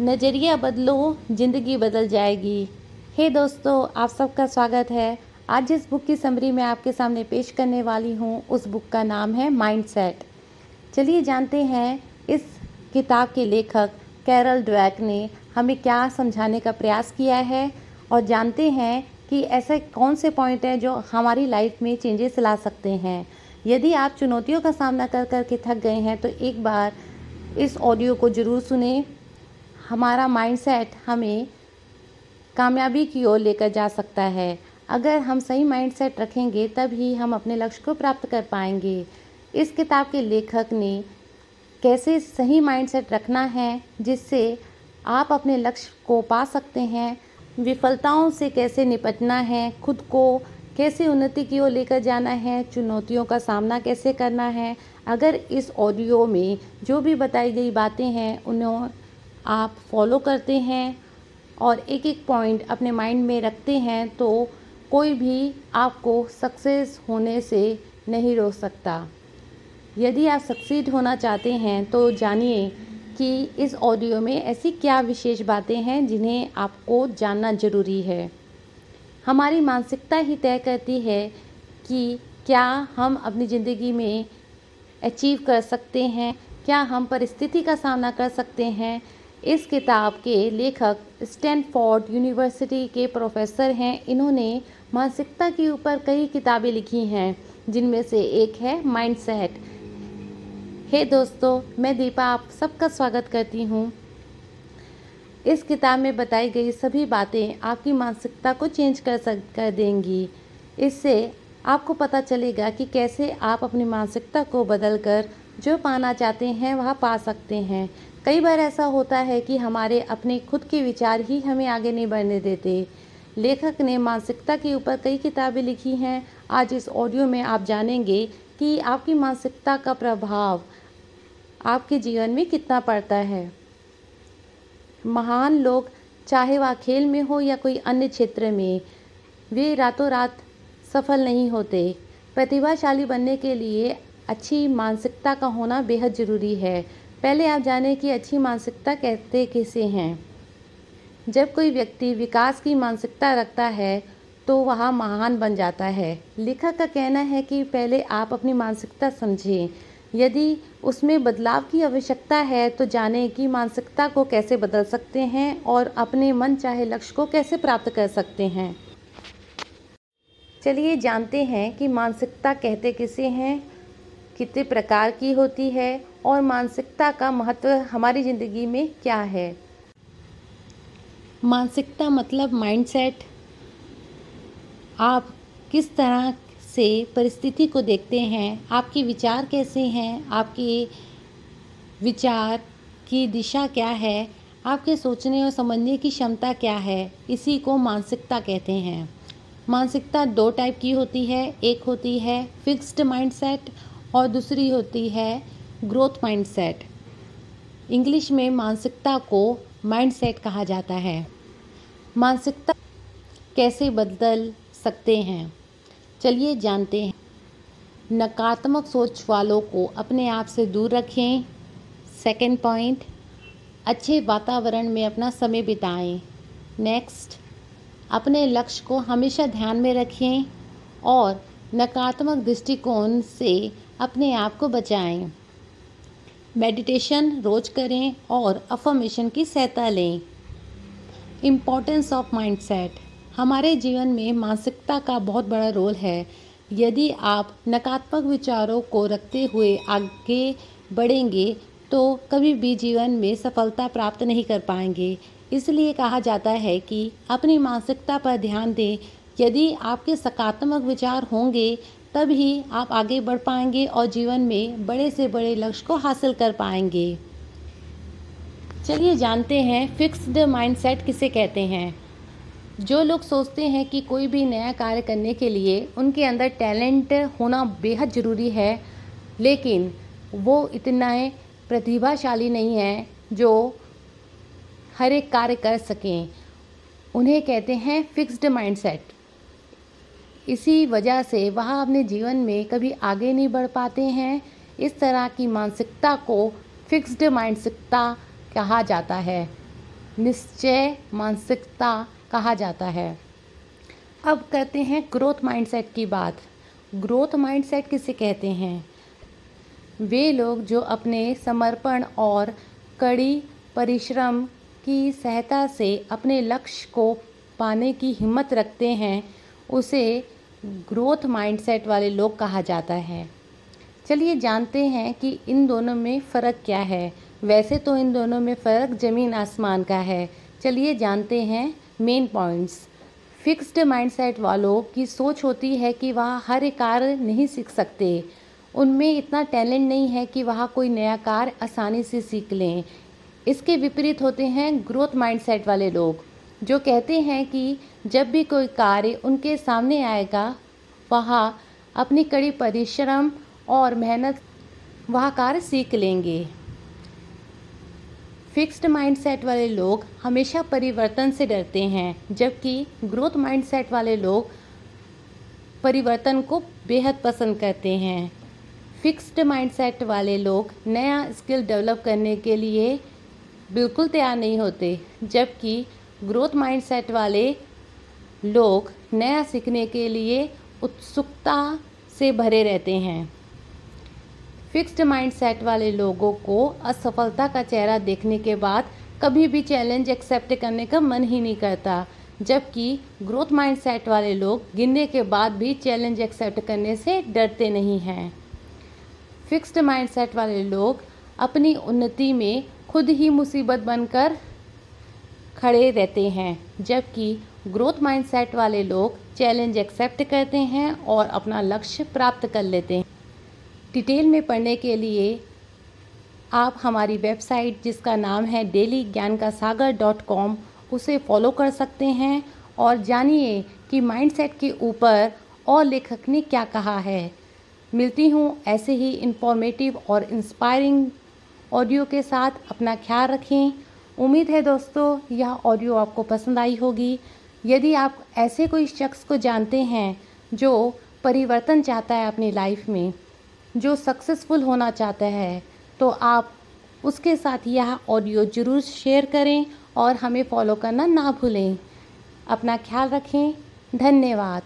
नज़रिया बदलो, ज़िंदगी बदल जाएगी। हे दोस्तों, आप सबका स्वागत है। आज जिस बुक की समरी मैं आपके सामने पेश करने वाली हूँ, उस बुक का नाम है माइंड सेट चलिए जानते हैं, इस किताब के लेखक कैरल ड्वैक ने हमें क्या समझाने का प्रयास किया है और जानते हैं कि ऐसे कौन से पॉइंट हैं जो हमारी लाइफ में चेंजेस ला सकते हैं। यदि आप चुनौतियों का सामना कर कर के थक गए हैं तो एक बार इस ऑडियो को ज़रूर सुने। हमारा माइंडसेट हमें कामयाबी की ओर लेकर जा सकता है। अगर हम सही माइंडसेट रखेंगे, तभी हम अपने लक्ष्य को प्राप्त कर पाएँगे। इस किताब के लेखक ने कैसे सही माइंडसेट रखना है, जिससे आप अपने लक्ष्य को पा सकते हैं, विफलताओं से कैसे निपटना है, खुद को कैसे उन्नति की ओर लेकर जाना है, चुनौतियों का सामना कैसे करना है। अगर इस ऑडियो में जो भी बताई गई बातें हैं, उन्हें आप फॉलो करते हैं और एक एक पॉइंट अपने माइंड में रखते हैं तो कोई भी आपको सक्सेस होने से नहीं रोक सकता। यदि आप सक्सीड होना चाहते हैं तो जानिए कि इस ऑडियो में ऐसी क्या विशेष बातें हैं जिन्हें आपको जानना ज़रूरी है। हमारी मानसिकता ही तय करती है कि क्या हम अपनी ज़िंदगी में अचीव कर सकते हैं, क्या हम परिस्थिति का सामना कर सकते हैं इस किताब के लेखक स्टैनफोर्ड यूनिवर्सिटी के प्रोफेसर हैं। इन्होंने मानसिकता के ऊपर कई किताबें लिखी हैं, जिनमें से एक है माइंड सेट हे दोस्तों, मैं दीपा आप सबका स्वागत करती हूँ। इस किताब में बताई गई सभी बातें आपकी मानसिकता को चेंज कर सक, कर देंगी। इससे आपको पता चलेगा कि कैसे आप अपनी मानसिकता को बदलकर जो पाना चाहते हैं, वह पा सकते हैं। कई बार ऐसा होता है कि हमारे अपने खुद के विचार ही हमें आगे नहीं बढ़ने देते। लेखक ने मानसिकता के ऊपर कई किताबें लिखी हैं। आज इस ऑडियो में आप जानेंगे कि आपकी मानसिकता का प्रभाव आपके जीवन में कितना पड़ता है। महान लोग, चाहे वह खेल में हो या कोई अन्य क्षेत्र में, वे रातों रात सफल नहीं होते। प्रतिभाशाली बनने के लिए अच्छी मानसिकता का होना बेहद ज़रूरी है। पहले आप जानें कि अच्छी मानसिकता कहते किसे हैं। जब कोई व्यक्ति विकास की मानसिकता रखता है तो वह महान बन जाता है। लेखक का कहना है कि पहले आप अपनी मानसिकता समझें। यदि उसमें बदलाव की आवश्यकता है तो जानें कि मानसिकता को कैसे बदल सकते हैं और अपने मन चाहे लक्ष्य को कैसे प्राप्त कर सकते हैं। चलिए जानते हैं कि मानसिकता कहते किसे हैं। कितने प्रकार की होती है और मानसिकता का महत्व हमारी ज़िंदगी में क्या है? मानसिकता मतलब माइंडसेट आप किस तरह से परिस्थिति को देखते हैं? आपके विचार कैसे हैं? आपके विचार की दिशा क्या है? आपके सोचने और समझने की क्षमता क्या है? इसी को मानसिकता कहते हैं। मानसिकता दो टाइप की होती है। एक होती है फिक्स्ड माइंडसेट और दूसरी होती है ग्रोथ माइंडसेट इंग्लिश में मानसिकता को माइंडसेट कहा जाता है। मानसिकता कैसे बदल सकते हैं? चलिए जानते हैं। नकारात्मक सोच वालों को अपने आप से दूर रखें। सेकंड पॉइंट अच्छे वातावरण में अपना समय बिताएँ। नेक्स्ट अपने लक्ष्य को हमेशा ध्यान में रखें और नकारात्मक दृष्टिकोण से अपने आप को बचाएँ। मेडिटेशन रोज करें और अफर्मेशन की सहायता लें। इम्पोर्टेंस ऑफ़ माइंडसेट हमारे जीवन में मानसिकता का बहुत बड़ा रोल है। यदि आप नकारात्मक विचारों को रखते हुए आगे बढ़ेंगे तो कभी भी जीवन में सफलता प्राप्त नहीं कर पाएँगे। इसलिए कहा जाता है कि अपनी मानसिकता पर ध्यान दें यदि आपके सकारात्मक विचार होंगे, तभी आप आगे बढ़ पाएँगे और जीवन में बड़े से बड़े लक्ष्य को हासिल कर पाएँगे। चलिए जानते हैं फिक्स्ड माइंडसेट किसे कहते हैं। जो लोग सोचते हैं कि कोई भी नया कार्य करने के लिए उनके अंदर टैलेंट होना बेहद ज़रूरी है, लेकिन वो इतना प्रतिभाशाली नहीं है जो हर एक कार्य कर सकें। उन्हें कहते हैं फिक्स्ड माइंडसेट इसी वजह से वह अपने जीवन में कभी आगे नहीं बढ़ पाते हैं। इस तरह की मानसिकता को फिक्स्ड मानसिकता कहा जाता है। निश्चय मानसिकता कहा जाता है। अब करते हैं ग्रोथ माइंडसेट की बात। ग्रोथ माइंडसेट किसे कहते हैं? वे लोग जो अपने समर्पण और कड़ी परिश्रम की सहायता से अपने लक्ष्य को पाने की हिम्मत रखते हैं, उसे ग्रोथ माइंडसेट वाले लोग कहा जाता है। चलिए जानते हैं कि इन दोनों में फ़र्क क्या है। वैसे तो इन दोनों में फ़र्क ज़मीन आसमान का है। चलिए जानते हैं मेन पॉइंट्स फिक्स्ड माइंडसेट वालों की सोच होती है कि वह हर एक कार्य नहीं सीख सकते। उनमें इतना टैलेंट नहीं है कि वह कोई नया कार्य आसानी से सीख लें। इसके विपरीत होते हैं ग्रोथ माइंडसेट वाले लोग। जो कहते हैं कि जब भी कोई कार्य उनके सामने आएगा, वह अपनी कड़ी परिश्रम और मेहनत वह कार्य सीख लेंगे। फिक्स्ड माइंडसेट वाले लोग हमेशा परिवर्तन से डरते हैं, जबकि ग्रोथ माइंडसेट वाले लोग परिवर्तन को बेहद पसंद करते हैं। फिक्स्ड माइंडसेट वाले लोग नया स्किल डेवलप करने के लिए बिल्कुल तैयार नहीं होते, जबकि ग्रोथ माइंडसेट वाले लोग नया सीखने के लिए उत्सुकता से भरे रहते हैं। फिक्स्ड माइंडसेट वाले लोगों को असफलता का चेहरा देखने के बाद कभी भी चैलेंज एक्सेप्ट करने का मन ही नहीं करता, जबकि ग्रोथ माइंडसेट वाले लोग गिनने के बाद भी चैलेंज एक्सेप्ट करने से डरते नहीं हैं। फिक्स्ड माइंडसेट वाले लोग अपनी उन्नति में खुद ही मुसीबत बनकर खड़े रहते हैं, जबकि ग्रोथ माइंडसेट वाले लोग चैलेंज एक्सेप्ट करते हैं और अपना लक्ष्य प्राप्त कर लेते हैं। डिटेल में पढ़ने के लिए आप हमारी वेबसाइट जिसका नाम है डेली ज्ञान का सागर डॉट कॉम उसे फॉलो कर सकते हैं और जानिए कि माइंडसेट के ऊपर और लेखक ने क्या कहा है। मिलती हूँ ऐसे ही इंफॉर्मेटिव और इंस्पायरिंग ऑडियो के साथ। अपना ख्याल रखें। उम्मीद है दोस्तों, यह ऑडियो आपको पसंद आई होगी। यदि आप ऐसे कोई शख्स को जानते हैं जो परिवर्तन चाहता है अपनी लाइफ में, जो सक्सेसफुल होना चाहता है तो आप उसके साथ यह ऑडियो ज़रूर शेयर करें और हमें फॉलो करना ना भूलें। अपना ख्याल रखें। धन्यवाद।